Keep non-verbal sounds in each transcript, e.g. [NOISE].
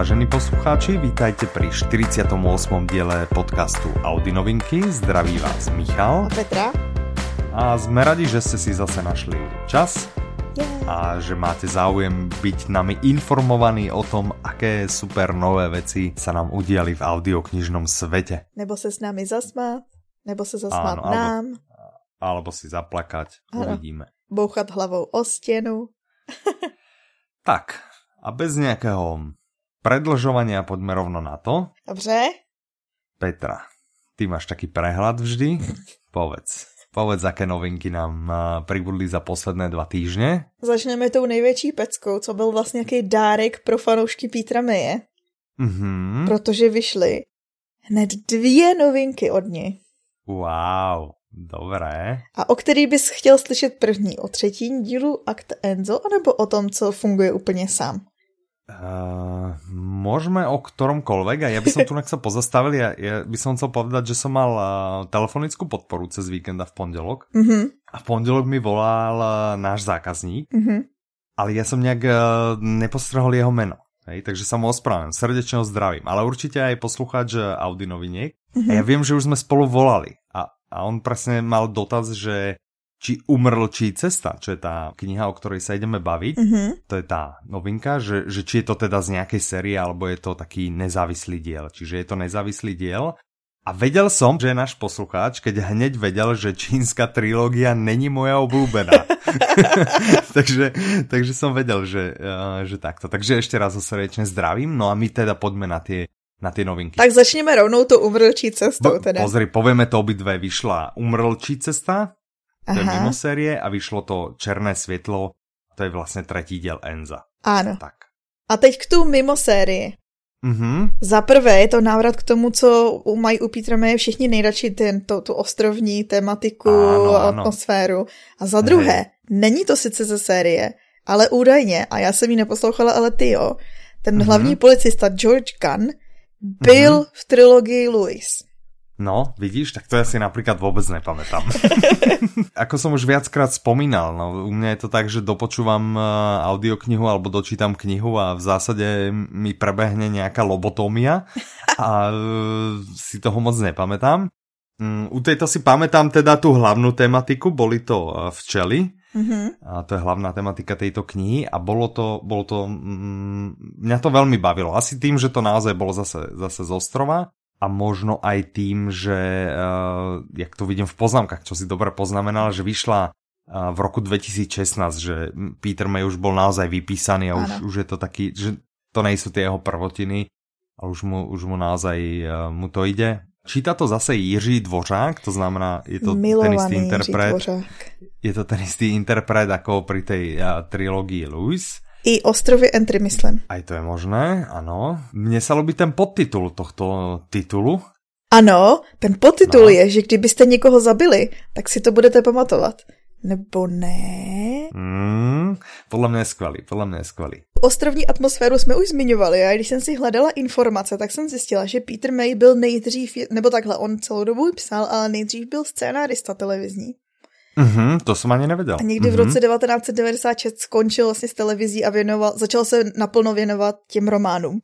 vážení poslucháči, vítajte pri 48. diele podcastu Audi novinky. Zdraví vás Michal. A Petra. A sme radi, že ste si zase našli čas yeah. a že máte záujem byť nami informovaní o tom, aké super nové veci sa nám udiali v audioknižnom svete. Nebo se s nami zasmát, nebo se zasmát Áno, nám. Alebo, alebo si zaplakať, ano. uvidíme. Bouchat hlavou o stěnu. [LAUGHS] tak, a bez nejakého predlžovania poďme rovno na to. Dobře. Petra, ty máš taký prehľad vždy? [LAUGHS] Povedz. Povedz, aké novinky nám pribudli za posledné dva týždne. Začneme tou největší peckou, co byl vlastně nějaký dárek pro fanoušky Petra Meje. Mm-hmm. Protože vyšly hned dvě novinky od něj. Wow, dobré. A o který bys chtěl slyšet první? O třetím dílu Akt Enzo, anebo o tom, co funguje úplně sám? Uh, môžeme o ktoromkoľvek a ja by som tu sa pozastavil, ja, ja by som chcel povedať, že som mal uh, telefonickú podporu cez víkend a v pondelok mm -hmm. a v pondelok mi volal uh, náš zákazník, mm -hmm. ale ja som nejak uh, nepostrhol jeho meno. Hej, takže sa mu ospravedlňujem, srdečne ho zdravím, ale určite aj poslucháč Audi noviniek. Mm -hmm. A ja viem, že už sme spolu volali a, a on presne mal dotaz, že či umrlčí cesta, čo je tá kniha, o ktorej sa ideme baviť. Mm-hmm. To je tá novinka, že, že či je to teda z nejakej série, alebo je to taký nezávislý diel. Čiže je to nezávislý diel. A vedel som, že je náš poslucháč, keď hneď vedel, že čínska trilógia není moja obľúbená. [LAUGHS] [LAUGHS] takže, takže som vedel, že, uh, že takto. Takže ešte raz ho srdečne zdravím. No a my teda poďme na tie na ty novinky. Tak začneme rovnou to umrlčí cestou. Teda. Pozri, povieme to obidve. Vyšla umrlčí cesta, to je mimo série a vyšlo to Černé světlo, to je vlastně třetí díl Enza. Ano. Tak. A teď k tu mimo sérii. Mm-hmm. Za prvé je to návrat k tomu, co mají u Petra Maye všichni nejradši, ten, to, tu ostrovní tematiku ano, a atmosféru. A za druhé, Hej. není to sice ze série, ale údajně, a já jsem ji neposlouchala, ale ty jo, ten mm-hmm. hlavní policista George Gunn byl mm-hmm. v trilogii Louis. No, vidíš, tak to ja si napríklad vôbec nepamätám. [LAUGHS] Ako som už viackrát spomínal, no, u mňa je to tak, že dopočúvam uh, audioknihu alebo dočítam knihu a v zásade mi prebehne nejaká lobotómia a uh, si toho moc nepamätám. Um, u tejto si pamätám teda tú hlavnú tematiku, boli to uh, včely, Mm-hmm. A to je hlavná tematika tejto knihy a bolo to, bolo to mm, mňa to veľmi bavilo. Asi tým, že to naozaj bolo zase, zase z ostrova a možno aj tým, že, uh, jak to vidím v poznámkach, čo si dobre poznamenal, že vyšla uh, v roku 2016, že Peter May už bol naozaj vypísaný a už, už je to taký, že to nejsou tie jeho prvotiny a už mu, už mu naozaj uh, mu to ide. Číta to zase Jiří Dvořák, to znamená, je to Milovaný ten istý interpret. Je to ten istý interpret ako pri tej uh, trilógii Louis. I ostrovy Entry, myslím. Aj to je možné, ano. Mně se lobí ten podtitul tohto titulu. Ano, ten podtitul no. je, že kdybyste někoho zabili, tak si to budete pamatovat. Nebo ne? Mm, podle mě je skvělý, podle mě je skvělý. Ostrovní atmosféru jsme už zmiňovali a když jsem si hledala informace, tak jsem zjistila, že Peter May byl nejdřív, nebo takhle, on celou dobu psal, ale nejdřív byl scénárista televizní. Mm-hmm, to jsem ani nevěděl. A někdy mm-hmm. v roce 1996 skončil vlastně s televizí a věnoval, začal se naplno věnovat těm románům.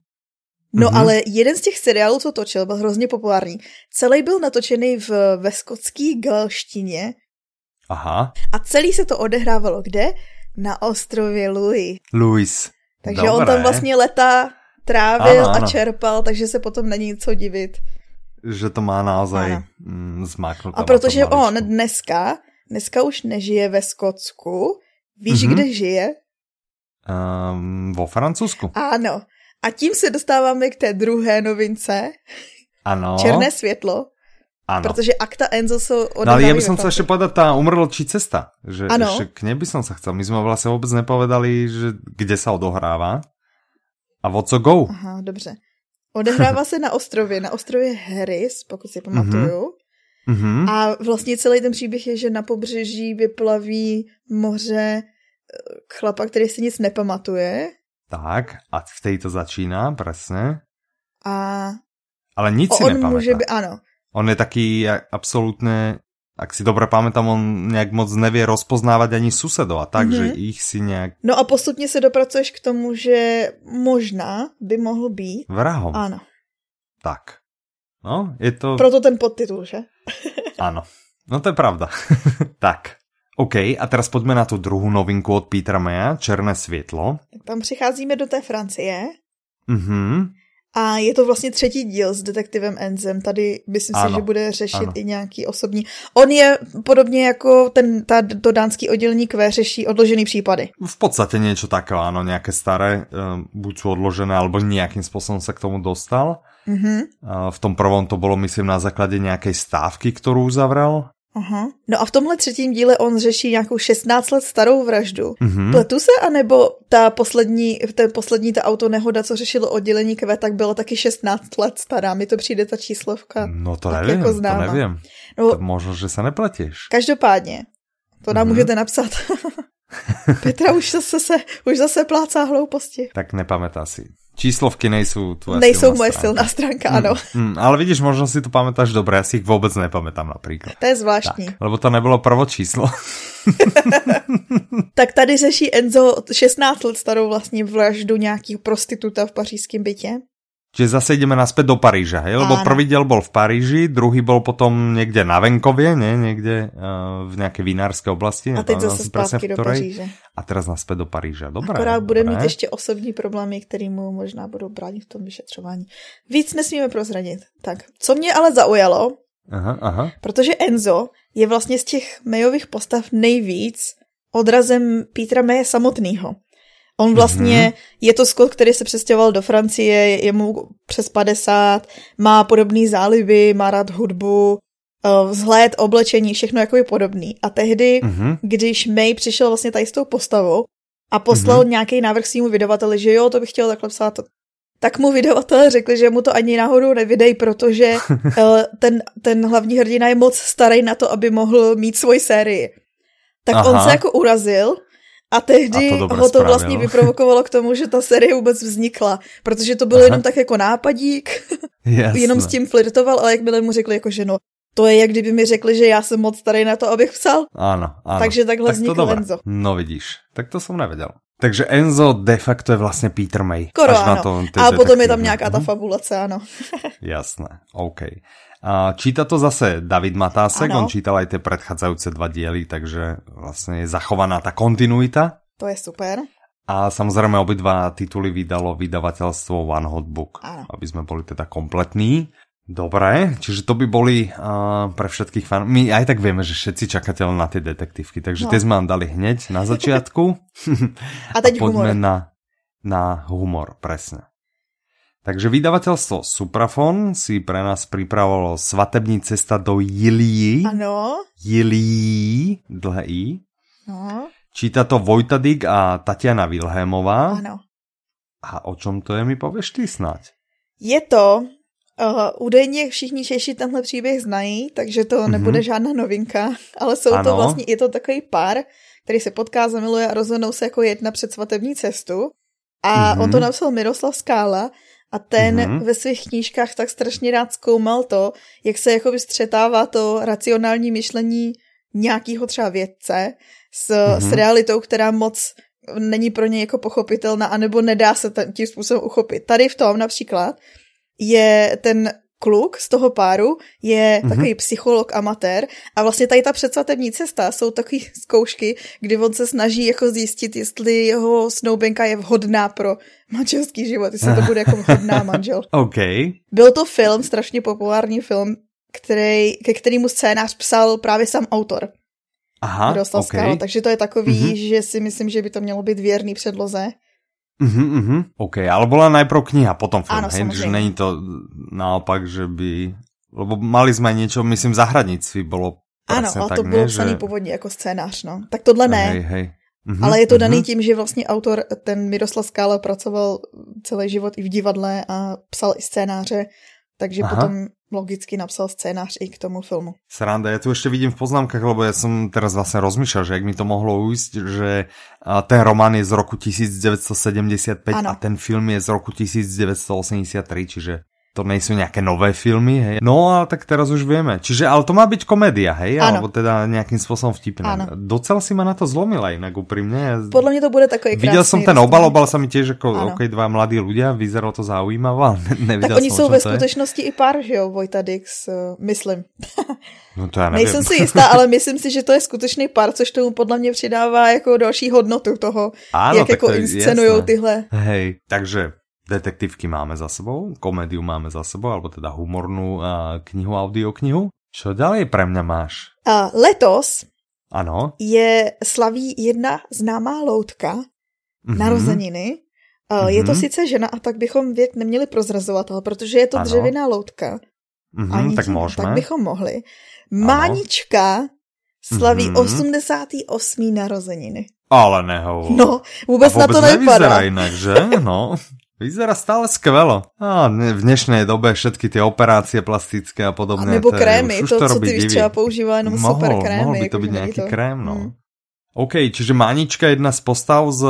No mm-hmm. ale jeden z těch seriálů, co točil, byl hrozně populární. Celý byl natočený v, ve skotský galštině. Aha. A celý se to odehrávalo kde? Na ostrově Louis. Louis. Takže Dobré. on tam vlastně leta trávil ano, ano. a čerpal, takže se potom není co divit. Že to má naozaj mm, zmáknuté. A protože on dneska dneska už nežije ve Skotsku. Víš, mm-hmm. kde žije? Um, vo Francouzsku. Ano. A tím se dostáváme k té druhé novince. Ano. Černé světlo. Ano. Protože akta Enzo jsou No ale ja by som chcel ešte povedať tá umrlčí cesta. Že ano. ešte k nej by som sa chcel. My sme vlastne vôbec nepovedali, že kde sa odohráva. A what so go? Aha, dobře. Odehrává se na ostrově, na ostrově Harris, pokud si pamatuju. Mm-hmm. Mm-hmm. A vlastně celý ten příběh je, že na pobřeží vyplaví moře chlapa, který si nic nepamatuje. Tak, a v tej to začíná, presne. A Ale nic si on nepamätá. může by, ano. On je taký absolútne ak si dobre pamätám, on nejak moc nevie rozpoznávat ani susedov a tak, mm -hmm. že ich si nějak... No a postupně se dopracuješ k tomu, že možná by mohl být... Vrahom. Ano. Tak. No, je to... Proto ten podtitul, že? [LAUGHS] ano. No to je pravda. [LAUGHS] tak. OK, a teraz pojďme na tu druhou novinku od Petra Maya, Černé světlo. Tam přicházíme do té Francie. Mhm. A je to vlastně třetí díl s detektivem Enzem. Tady myslím ano, si, že bude řešit ano. i nějaký osobní. On je podobně jako ten, ta, to dánský oddělení Q řeší odložený případy. V podstatě něco takého, ano, nějaké staré, uh, buď jsou odložené, alebo nějakým způsobem se k tomu dostal. Mm-hmm. Uh, v tom prvom to bylo, myslím, na základě nějaké stávky, kterou uzavřel. Aha. No a v tomhle třetím díle on řeší nějakou 16 let starou vraždu. Mm-hmm. Pletu se, anebo ta poslední, ten poslední ta auto nehoda, co řešilo oddělení KV, tak bylo taky 16 let stará. Mi to přijde ta číslovka. No to nevím, jako to nevím. No, to možno, že se nepletíš. Každopádně, to nám mm-hmm. můžete napsat. [LAUGHS] [LAUGHS] Petra už zase, se, už zase plácá hlouposti. Tak nepamätá si. Číslovky nejsou tvoje Nejsou moje stránka. silná stránka, ano. Mm, mm, ale vidíš, možno si to pamätáš dobře, já si ich vůbec nepamätám například. To je zvláštní. Tak, lebo to nebylo prvo číslo. [LAUGHS] tak tady řeší Enzo 16 let starou vlastní vraždu nějakého prostituta v pařížském bytě. Čiže zase ideme naspäť do Paríža, hej? Lebo prvý diel bol v Paríži, druhý bol potom někde na venkově, ne? Někde uh, v nějaké vinárské oblasti. A teď zase zpátky do Paříže. A teraz naspäť do Paríža. Dobré. Akorát bude dobré. mít ještě osobní problémy, které mu možná budou bránit v tom vyšetřování. Víc nesmíme prozradit. Tak, co mě ale zaujalo, aha, aha. protože Enzo je vlastně z těch Mayových postav nejvíc odrazem Petra Maye samotného. On vlastně, mm-hmm. je to Scott, který se přestěhoval do Francie, je mu přes 50, má podobný záliby, má rád hudbu, eh, vzhled, oblečení, všechno jako je podobný. A tehdy, mm-hmm. když May přišel vlastně tady s tou postavou a poslal mm-hmm. nějaký návrh svýmu vydavateli, že jo, to bych chtěl takhle psát, tak mu vydavatelé řekli, že mu to ani náhodou nevydej, protože [LAUGHS] eh, ten, ten hlavní hrdina je moc starý na to, aby mohl mít svoji sérii. Tak Aha. on se jako urazil a tehdy a to ho to vlastně vyprovokovalo k tomu, že ta série vůbec vznikla, protože to bylo Aha. jenom tak jako nápadík, [LAUGHS] jenom s tím flirtoval, ale jakmile mu řekli jako, že no, to je, jak kdyby mi řekli, že já jsem moc starý na to, abych psal. Ano, ano. Takže takhle tak vznikl Enzo. No vidíš, tak to jsem nevěděl. Takže Enzo de facto je vlastně Peter May. Skoro ano. Na to, a potom je tam nějaká ta fabulace, ano. [LAUGHS] Jasné, OK. Číta to zase David Matásek, ano. on čítal aj tie predchádzajúce dva diely, takže vlastne je zachovaná tá kontinuita. To je super. A samozrejme obidva tituly vydalo vydavateľstvo One Hot Book, ano. aby sme boli teda kompletní. Dobre, čiže to by boli uh, pre všetkých fan. My aj tak vieme, že všetci čakáte na tie detektívky, takže no. tie sme vám dali hneď na [LAUGHS] začiatku. A teď [LAUGHS] A poďme humor. na, na humor, presne. Takže vydavateľstvo Suprafon si pre nás pripravovalo Svatební cesta do Jilí. Ano. Jilí, dlhé I. No. Číta to Vojtadik a Tatiana Vilhémová. Ano. A o čom to je, mi pověš ty snad? Je to, uh, údajně všichni Češi tenhle příběh znají, takže to mm-hmm. nebude žádná novinka, [LAUGHS] ale jsou ano. to vlastně, je to takový pár, který se potká, zamiluje a rozhodnou se jako jet na předsvatební cestu. A mm-hmm. on to napsal Miroslav Skála a ten mm-hmm. ve svých knížkách tak strašně rád zkoumal to, jak se jakoby střetává to racionální myšlení nějakého třeba vědce s, mm-hmm. s realitou, která moc není pro ně jako pochopitelná, anebo nedá se tím způsobem uchopit. Tady v tom například je ten kluk z toho páru je mm-hmm. takový psycholog amatér a vlastně tady ta předsvatební cesta jsou takové zkoušky, kdy on se snaží jako zjistit, jestli jeho snoubenka je vhodná pro manželský život, jestli to bude jako vhodná [LAUGHS] manžel. OK. Byl to film, strašně populární film, který, ke kterému scénář psal právě sám autor. Aha, okay. takže to je takový, mm-hmm. že si myslím, že by to mělo být věrný předloze. Mhm, mhm, OK, ale bola najprv kniha, potom film, Áno, hej? Že není to naopak, že by... Lebo mali jsme něco, myslím, v zahradnictví bylo Ano, ale tak, to bylo psaný že... původně jako scénář, no. Tak tohle ne. Hej, hej. Mhm, ale je to daný mhm. tím, že vlastně autor, ten Miroslav Skála, pracoval celý život i v divadle a psal i scénáře, takže Aha. potom logicky napsal scénář i k tomu filmu. Sranda, ja tu ešte vidím v poznámkach, lebo ja som teraz vlastne rozmýšľal, že jak mi to mohlo ujsť, že ten román je z roku 1975 ano. a ten film je z roku 1983, čiže to nejsou nějaké nové filmy, hej. No a tak teraz už víme. Čiže, ale to má být komédia, hej? Ano. Alebo teda nějakým způsobem vtipné. Ano. Docela si ma na to zlomila jinak úprimně. Podle mě to bude takový Viděl jsem ten obal, obal se mi těž jako, ano. ok, dva mladí ľudia, vyzeralo to zaujímavé, ale ne, Tak oni jsou ve skutečnosti i pár, že jo, Vojta Dix, uh, myslím. No to já nevím. Nejsem si jistá, ale myslím si, že to je skutečný pár, což tomu podle mě přidává jako další hodnotu toho, ano, jak jako inscenují tyhle. Hej, takže detektívky máme za sebou, komédiu máme za sebou, alebo teda humornú knihu, audioknihu. Čo ďalej pre mňa máš? Uh, letos ano. je slaví jedna známá loutka, mm-hmm. narozeniny. Uh, mm-hmm. Je to mhm. sice žena, a tak bychom věk neměli prozrazovat, ale protože je to ano. dřevěná loutka. Mm-hmm, ani tak můžeme. Tak bychom mohli. Mánička slaví mm-hmm. 88. narozeniny. Ale nehovor. No, vůbec, vůbec na to nevypadá. jinak, že? No. [LAUGHS] Vyzerá stále skvelo. A v dnešnej dobe všetky ty operácie plastické a podobné. A nebo krémy, to, to, co ty víš, třeba používá jenom mohol, super krémy. Mohol by to být nějaký to. krém, no. Hmm. OK, čiže Mánička jedna z postav z,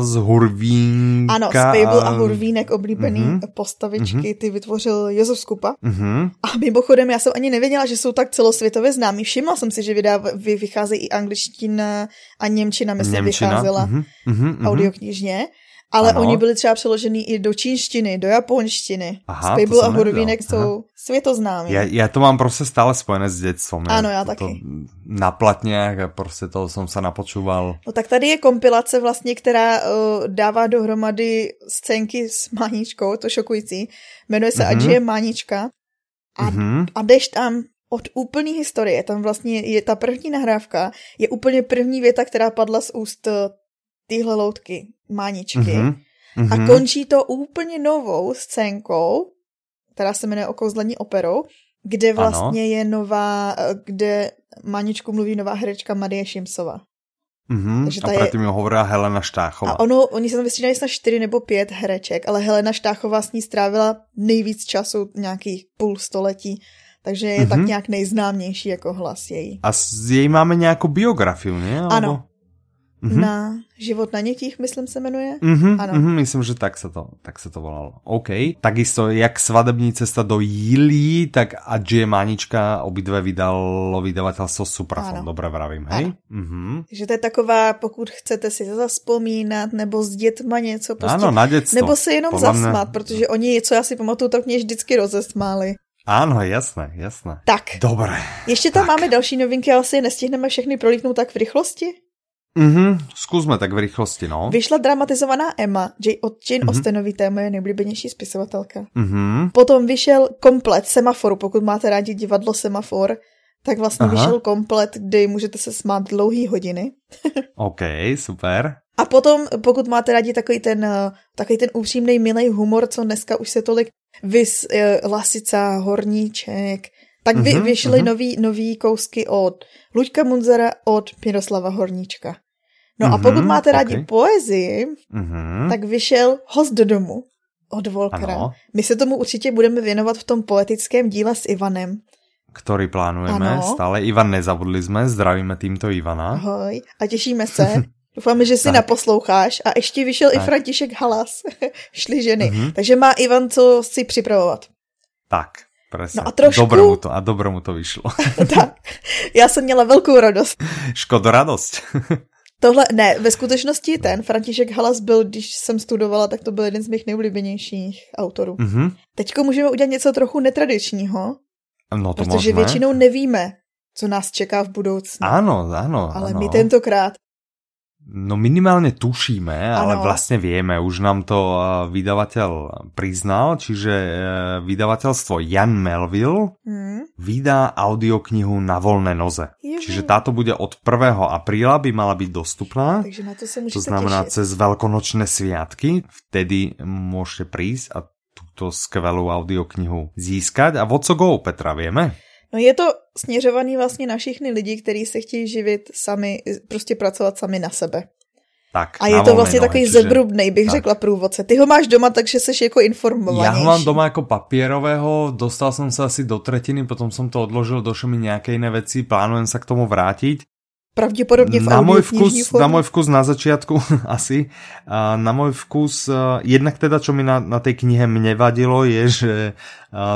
z Hurvínka. Ano, z Fable a Hurvínek, oblíbený uh-huh. postavičky, uh-huh. ty vytvořil Josef Skupa. Uh-huh. A mimochodem, já jsem ani nevěděla, že jsou tak celosvětově známí. Všimla jsem si, že vydá, vy, vycházejí i angličtina a němčina, myslím, Němčina. vycházela uh-huh. Uh-huh. audioknižně. Ale ano. oni byli třeba přeložený i do čínštiny, do japonštiny. Aha, a Hurvínek jsou světoznámí. Já, já to mám prostě stále spojené s dětstvem. Ano, já to, taky. To na platně a prostě to jsem se napočúval. No tak tady je kompilace vlastně, která uh, dává dohromady scénky s Máničkou, to šokující. Jmenuje se mm-hmm. Adžie Mánička. A, mm-hmm. a jdeš tam od úplný historie. Tam vlastně je ta první nahrávka, je úplně první věta, která padla z úst tyhle loutky, máničky. Mm-hmm. A mhm. končí to úplně novou scénkou, která se jmenuje Okouzlení operou, kde vlastně ano. je nová, kde Maničku mluví nová herečka Marie Šimsova. Mm-hmm. Takže a předtím je... hovorila Helena Štáchová. A ono, oni se tam vystřídali snad čtyři nebo pět hereček, ale Helena Štáchová s ní strávila nejvíc času, nějakých půl století. Takže je mm-hmm. tak nějak nejznámější jako hlas její. A z její máme nějakou biografii, ne? Alebo... Ano, Mm-hmm. Na život na nětích, myslím se jmenuje. Mm-hmm, ano. Mm-hmm, myslím, že tak se to, tak se to volalo. OK. Takisto jak svadební cesta do Jílí, tak Adžie Mánička obidve vydalo vydavatelstvo Suprafon. Dobré vravím, hej? Mm-hmm. Takže to je taková, pokud chcete si zaspomínat, nebo s dětma něco prostě. Ano, na dětstvo. Nebo se jenom Podle zasmát, mě... protože oni, co já si pamatuju, tak mě vždycky rozesmáli. Ano, jasné, jasné. Tak. Dobré. Ještě tam tak. máme další novinky, ale asi nestihneme všechny prolítnout tak v rychlosti. Mhm, zkusme tak v rychlosti, no. Vyšla dramatizovaná Emma, J, od Jane mm-hmm. Austenový, to je moje nejoblíbenější spisovatelka. Mm-hmm. Potom vyšel komplet Semaforu, pokud máte rádi divadlo Semafor, tak vlastně Aha. vyšel komplet, kdy můžete se smát dlouhý hodiny. [LAUGHS] OK, super. A potom, pokud máte rádi takový ten, eh, takový ten upřímný, milý humor, co dneska už se tolik vys, eh, Lasica, Horníček, tak vy, mm-hmm, vyšly mm-hmm. nový, nový kousky od Luďka Munzera, od Miroslava Horníčka. No mm-hmm, a pokud máte rádi okay. poezii, mm-hmm. tak vyšel Host do domu od Volkera. Ano. My se tomu určitě budeme věnovat v tom poetickém díle s Ivanem. Který plánujeme ano. stále. Ivan, nezabudli jsme, zdravíme týmto Ivana. Ahoj a těšíme se. [LAUGHS] Doufáme, že si tak. naposloucháš. A ještě vyšel tak. i František Halas. [LAUGHS] Šli ženy. Mm-hmm. Takže má Ivan co si připravovat. Tak, Presne. No a trošku... Dobro mu to, a dobro mu to vyšlo. [LAUGHS] [LAUGHS] tak, já jsem měla velkou radost. Škoda radost. [LAUGHS] Tohle, ne, ve skutečnosti ten František Halas byl, když jsem studovala, tak to byl jeden z mých nejoblíbenějších autorů. Mm-hmm. Teďko můžeme udělat něco trochu netradičního, no to protože můžeme. většinou nevíme, co nás čeká v budoucnu. Ano, ano. Ale ano. my tentokrát No minimálně tušíme, ale ano. vlastně víme, už nám to eh, vydavatel priznal, čiže eh, vydavatelstvo Jan Melville hmm. vydá audioknihu na volné noze. Juhu. Čiže táto bude od 1. apríla by mala být dostupná. Takže na to se To znamená těšit. cez velkonočné sviatky. Vtedy můžete prísť a tuto skvelou audioknihu získať. A what so go, Petra, vieme? No je to směřovaný vlastně na všechny lidi, kteří se chtějí živit sami, prostě pracovat sami na sebe. Tak, a je to vlastně takový čiže... zebrubnej, bych tak. řekla průvodce. Ty ho máš doma, takže jsi jako informovanější. Já ho mám doma jako papírového, dostal jsem se asi do tretiny, potom jsem to odložil, došlo mi nějaké jiné věci, plánujem se k tomu vrátit. Pravděpodobně v na můj vkus, na můj vkus na začátku [LAUGHS] asi, a na můj vkus, jednak teda, čo mi na, na tej knihe mne vadilo, je, že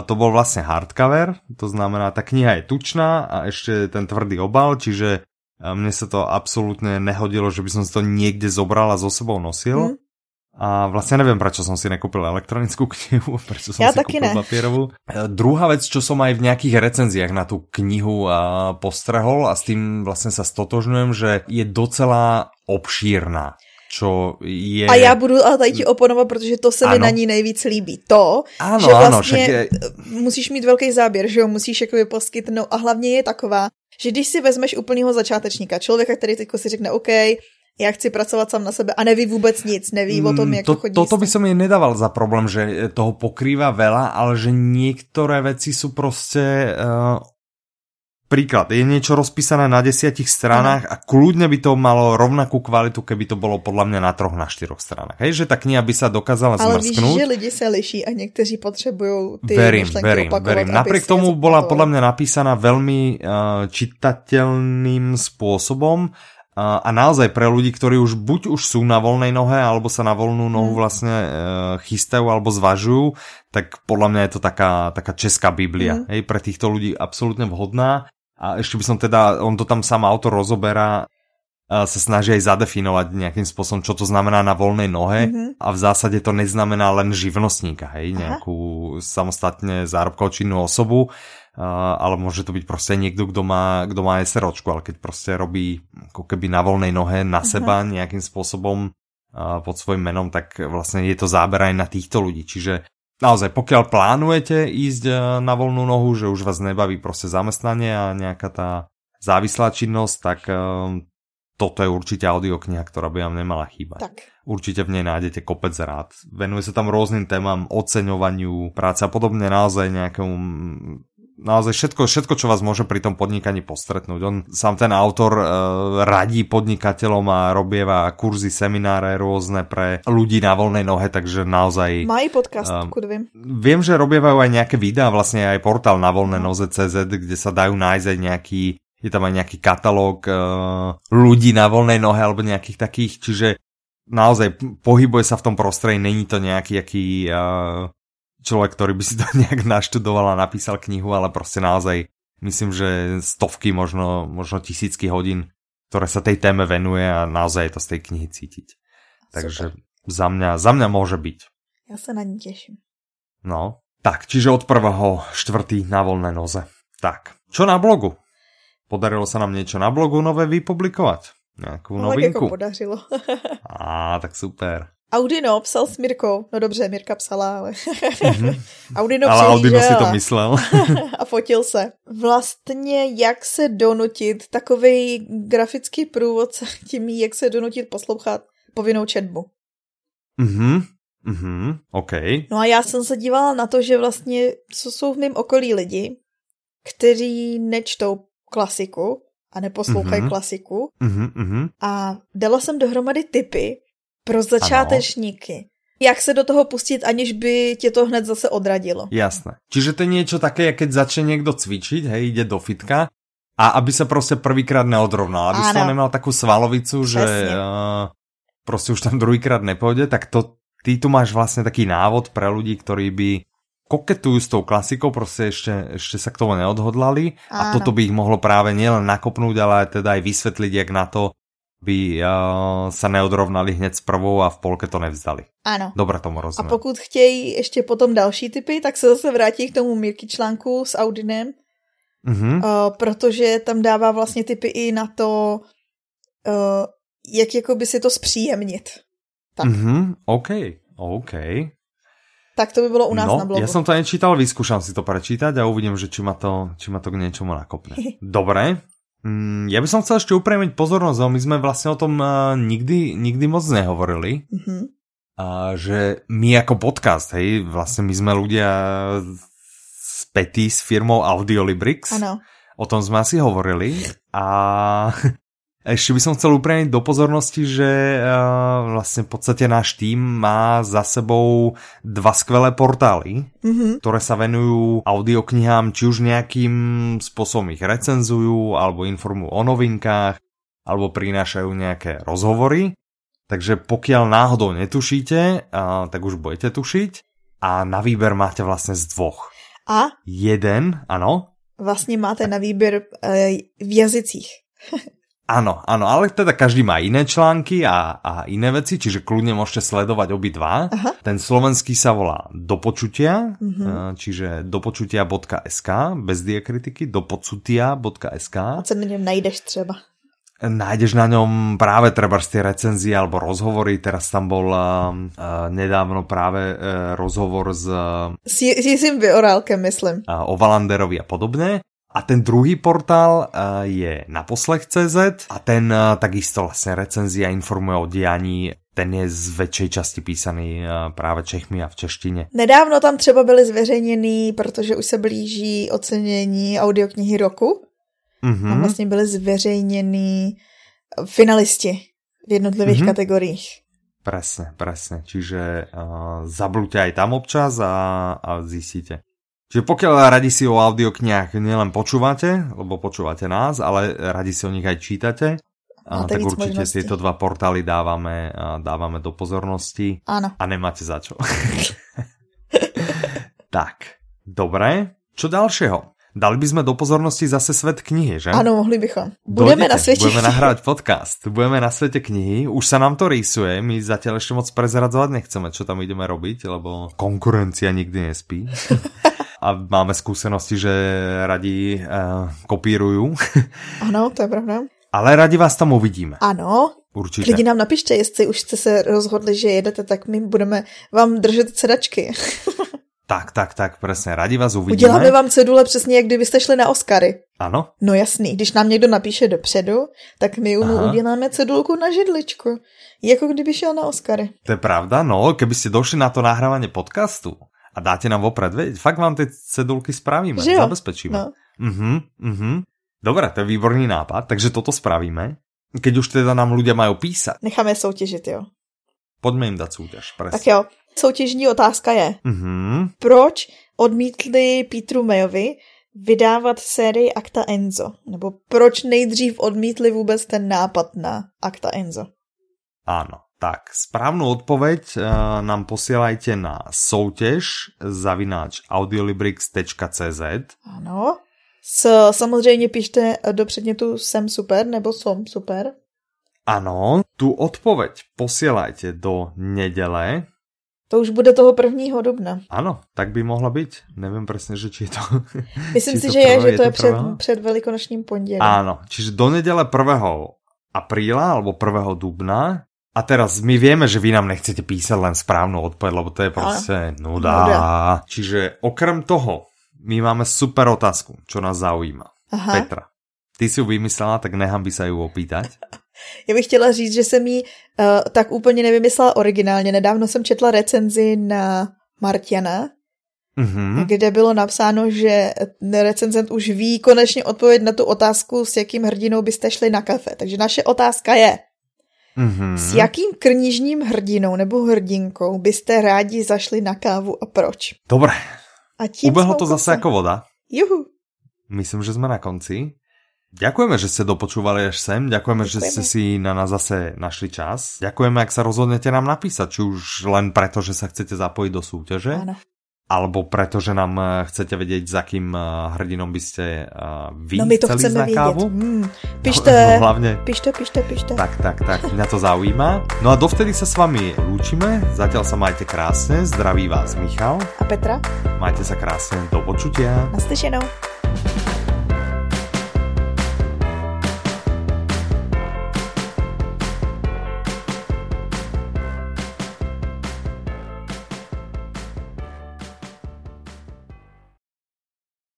to bol vlastně hardcover, to znamená, ta kniha je tučná a ještě ten tvrdý obal, čiže mne sa to absolútne nehodilo, že by som to niekde zobral a so sebou nosil. Mm. A vlastně nevím, proč jsem si nekupil elektronickou knihu, [LAUGHS] proč jsem Já si taky kúpil ne. papierovou. E, druhá věc, čo som aj v nějakých recenziách na tu knihu a postrehol a s tím vlastně sa stotožňujem, že je docela obšírna čo je... A já budu ale tady ti oponovat, protože to se ano. mi na ní nejvíc líbí. To, ano, že vlastně ano, je... musíš mít velký záběr, že jo, musíš jakoby poskytnout a hlavně je taková, že když si vezmeš úplného začátečníka, člověka, který teď si řekne OK, já chci pracovat sám na sebe a neví vůbec nic, neví o tom, jak to, to chodí. Toto by som jej nedával za problém, že toho pokrýva veľa, ale že niektoré veci sú prostě uh, Príklad, je niečo rozpísané na desiatich stranách a kľudne by to malo rovnakú kvalitu, keby to bolo podľa mňa na troch, na štyroch stranách. Hej, že ta kniha by sa dokázala Ale zmrsknúť. Ale víš, že lidi sa liší a niekteří potřebujú ty verím, verím, verím. Napriek tomu bola podľa mňa napísaná veľmi uh, čitateľným spôsobom a naozaj pre ľudí, ktorí už buď už sú na voľnej nohe, alebo sa na voľnú nohu hmm. vlastne uh, chystajú alebo zvažujú, tak podľa mňa je to taká, taká česká Biblia. Mm. Hej, pre týchto ľudí absolútne vhodná. A ešte by som teda, on to tam sám autor rozoberá, sa snaží aj zadefinovať nejakým spôsobom, čo to znamená na voľnej nohe mm-hmm. a v zásade to neznamená len živnostníka, hej, nejakú Aha. samostatne zárobkov činnú osobu, ale môže to byť proste niekto, kto má, kto má SROčku, ale keď proste robí ako keby na voľnej nohe na seba uh-huh. nejakým spôsobom uh, pod svojím menom, tak vlastne je to záber aj na týchto ľudí. Čiže naozaj, pokiaľ plánujete ísť e, na voľnú nohu, že už vás nebaví prostě zamestnanie a nejaká tá závislá činnosť, tak toto je určite audiokniha, ktorá by vám nemala chýbať. Tak. Určite v nej nájdete kopec rád. Venuje sa tam rôznym témam, oceňovaniu práce a podobne naozaj nejakému naozaj všetko, všetko, čo vás môže pri tom podnikaní postretnúť. On sám ten autor uh, radí podnikateľom a robieva kurzy, semináre rôzne pre ľudí na voľnej nohe, takže naozaj... Mají podcast, uh, pokud vím. Viem, že robievajú aj nejaké videá, vlastne aj portál na voľné noze CZ, kde sa dajú nájsť aj nejaký je tam aj nejaký katalóg uh, ľudí na voľnej nohe alebo nejakých takých, čiže naozaj pohybuje sa v tom prostredí, není to nejaký aký uh, človek, ktorý by si to [LAUGHS] nejak naštudoval a napísal knihu, ale prostě naozaj myslím, že stovky, možno, možno tisícky hodín, ktoré sa tej téme venuje a naozaj je to z tej knihy cítiť. Takže za mňa, za mňa môže byť. Ja sa na ní teším. No, tak, čiže od prvého štvrtý na voľné noze. Tak, čo na blogu? Podarilo sa nám niečo na blogu nové vypublikovať? Nějakou no, novinku? Tak jako podařilo. [LAUGHS] Á, tak super. Audino psal s Mirkou. No dobře, Mirka psala, ale... [LAUGHS] Mm-hmm. Audino ale Audino si to myslel. [LAUGHS] a fotil se. Vlastně jak se donutit, takový grafický průvodce [LAUGHS] tím, jak se donutit poslouchat povinnou četbu. Mhm, mhm, OK. No a já jsem se dívala na to, že vlastně, co jsou v mém okolí lidi, kteří nečtou klasiku a neposlouchají mm-hmm. klasiku. Mm-hmm. A dala jsem dohromady typy, pro začátečníky. Ano. Jak se do toho pustit, aniž by tě to hned zase odradilo. Jasné. Čiže to je něco také, jak keď začne někdo cvičit, hej, jde do fitka, a aby se prostě prvýkrát neodrovnal, aby to nemal takovou svalovicu, Přesně. že uh, prostě už tam druhýkrát nepůjde, tak to ty tu máš vlastně taký návod pre ľudí, ktorí by koketujú s tou klasikou, prostě ešte, ešte sa k tomu neodhodlali Áno. a toto by ich mohlo práve nielen nakopnúť, ale teda aj vysvetliť, jak na to by uh, se neodrovnali hned s prvou a v polke to nevzdali. Ano. Dobře tomu rozumím. A pokud chtějí ještě potom další typy, tak se zase vrátí k tomu Mirky článku s Audinem, mm-hmm. uh, protože tam dává vlastně typy i na to, uh, jak jakoby si to zpříjemnit. Tak. Mm-hmm. OK, OK. Tak to by bylo u nás no, na blogu. Já jsem to nečítal, vyskúšam si to prečítať a uvidím, že či ma to, či ma to k něčemu nakopne. [LAUGHS] Dobre, Mm, ja by som chcel ešte upriamiť pozornosť, my sme vlastne o tom uh, nikdy, nikdy moc nehovorili. Mm-hmm. A že my ako podcast, hej, vlastne my sme ľudia spätí s firmou Audiolibrix. Ano. O tom sme asi hovorili a [LAUGHS] Ešte by som chcel upriamiť do pozornosti, že uh, vlastne v podstate náš tým má za sebou dva skvelé portály, mm-hmm. ktoré sa venujú audioknihám, či už nejakým spôsobom ich recenzujú alebo informujú o novinkách, alebo prinášajú nejaké rozhovory. Takže pokiaľ náhodou netušíte, uh, tak už budete tušiť. A na výber máte vlastne z dvoch. A? Jeden, ano. Vlastně máte na výběr uh, v jazycích. [LAUGHS] Áno, áno, ale teda každý má iné články a, a iné veci, čiže kľudne môžete sledovať obidva. Aha. Ten slovenský sa volá Dopočutia, uh-huh. čiže dopočutia.sk, bez diakritiky, dopočutia.sk. A co na něm najdeš třeba? Nájdeš na ňom práve treba z tie recenzie alebo rozhovory. Teraz tam bol uh, nedávno práve uh, rozhovor s... S, s Jiřím Vyorálkem, myslím. Uh, o Valanderovi a podobne. A ten druhý portál uh, je na poslech.cz a ten uh, takisto vlastně recenzia informuje o dianí ten je z větší části písaný uh, právě Čechmi a v češtině. Nedávno tam třeba byly zveřejněný, protože už se blíží ocenění audioknihy roku. Mm-hmm. Tam vlastně byly zveřejněný finalisti v jednotlivých mm-hmm. kategoriích. Presne, presne. Čiže uh, zablúte aj tam občas a, a zistíte. Čiže pokiaľ radi si o audioknihách nielen počúvate, lebo počúvate nás, ale radi si o nich aj čítate, a, tak určite možnosti. tieto dva portály dávame, dávame do pozornosti. Áno. A nemáte za čo. [LAUGHS] tak, dobré. Čo ďalšieho? Dali by sme do pozornosti zase svet knihy, že? Áno, mohli bychom. Budeme Dojdete, na svete Budeme nahrávať podcast. Budeme na svete knihy. Už sa nám to rýsuje. My zatiaľ ešte moc prezradzovať nechceme, čo tam ideme robiť, lebo konkurencia nikdy nespí. [LAUGHS] a máme skúsenosti, že radi uh, kopírujú. [LAUGHS] Ano, to je pravda. Ale radi vás tam uvidíme. Ano. Určitě. Lidi nám napište, jestli už jste se rozhodli, že jedete, tak my budeme vám držet sedačky. [LAUGHS] tak, tak, tak, přesně. Radi vás uvidíme. Uděláme vám cedule přesně, jak kdybyste šli na Oscary. Ano. No jasný, když nám někdo napíše dopředu, tak my mu uděláme cedulku na židličku. Jako kdyby šel na Oscary. To je pravda, no, kdybyste došli na to nahrávání podcastu, a dáte nám vopred, veď, fakt vám ty cedulky spravíme, že zabezpečíme. No. Uh-huh, uh-huh. Dobre, to je výborný nápad, takže toto spravíme. Keď už teda nám ľudia mají písat. Necháme soutěžit, jo. Pojďme jim dát soutěž, presne. Tak jo, soutěžní otázka je, uh-huh. proč odmítli Petru Mayovi vydávat sérii Akta Enzo? Nebo proč nejdřív odmítli vůbec ten nápad na Akta Enzo? Áno. Tak, správnu odpoveď uh, nám posielajte na soutěž zavináč audiolibrix.cz Ano. S, samozřejmě pište do předmětu jsem super nebo som super. Ano, tu odpoveď posielajte do neděle. To už bude toho prvního dubna. Ano, tak by mohla být. Nevím přesně, že či je to... [LAUGHS] Myslím si, že je, že to je, je před, před velikonočním pondělím. Ano, čiže do neděle 1. apríla alebo 1. dubna a teraz my vieme, že vy nám nechcete písať len správnu odpoveď, lebo to je prostě nuda. nuda. Čiže okrem toho, my máme super otázku, čo nás zaujíma. Aha. Petra, ty si ju vymyslela, tak nechám by sa ju opýtať. [LAUGHS] Já bych chtěla říct, že jsem ji uh, tak úplně nevymyslela originálně. Nedávno jsem četla recenzi na Martiana, mm-hmm. kde bylo napsáno, že recenzent už ví konečně odpověď na tu otázku, s jakým hrdinou byste šli na kafe. Takže naše otázka je, Mm-hmm. S jakým knižním hrdinou nebo hrdinkou byste rádi zašli na kávu a proč? Dobre. A tím Ubehlo to zase jako voda. Juhu. Myslím, že jsme na konci. Ďakujeme, že ste dopočúvali až sem, ďakujeme, ďakujeme, že ste si na nás zase našli čas. Ďakujeme, ak sa rozhodnete nám napísať, či už len preto, že sa chcete zapojiť do súťaže. Áno alebo preto, že nám eh, chcete vědět, za kým eh, hrdinom byste uh, vy No my to chceme na kávu. Hmm. Pište, [LAUGHS] no, hlavně. pište, pište, pište. Tak, tak, tak, mě to zaujíma. No a dovtedy se s vami lúčime, zatiaľ sa majte krásne, zdraví vás Michal. A Petra. Majte sa krásne, do počutia. Naslyšenou.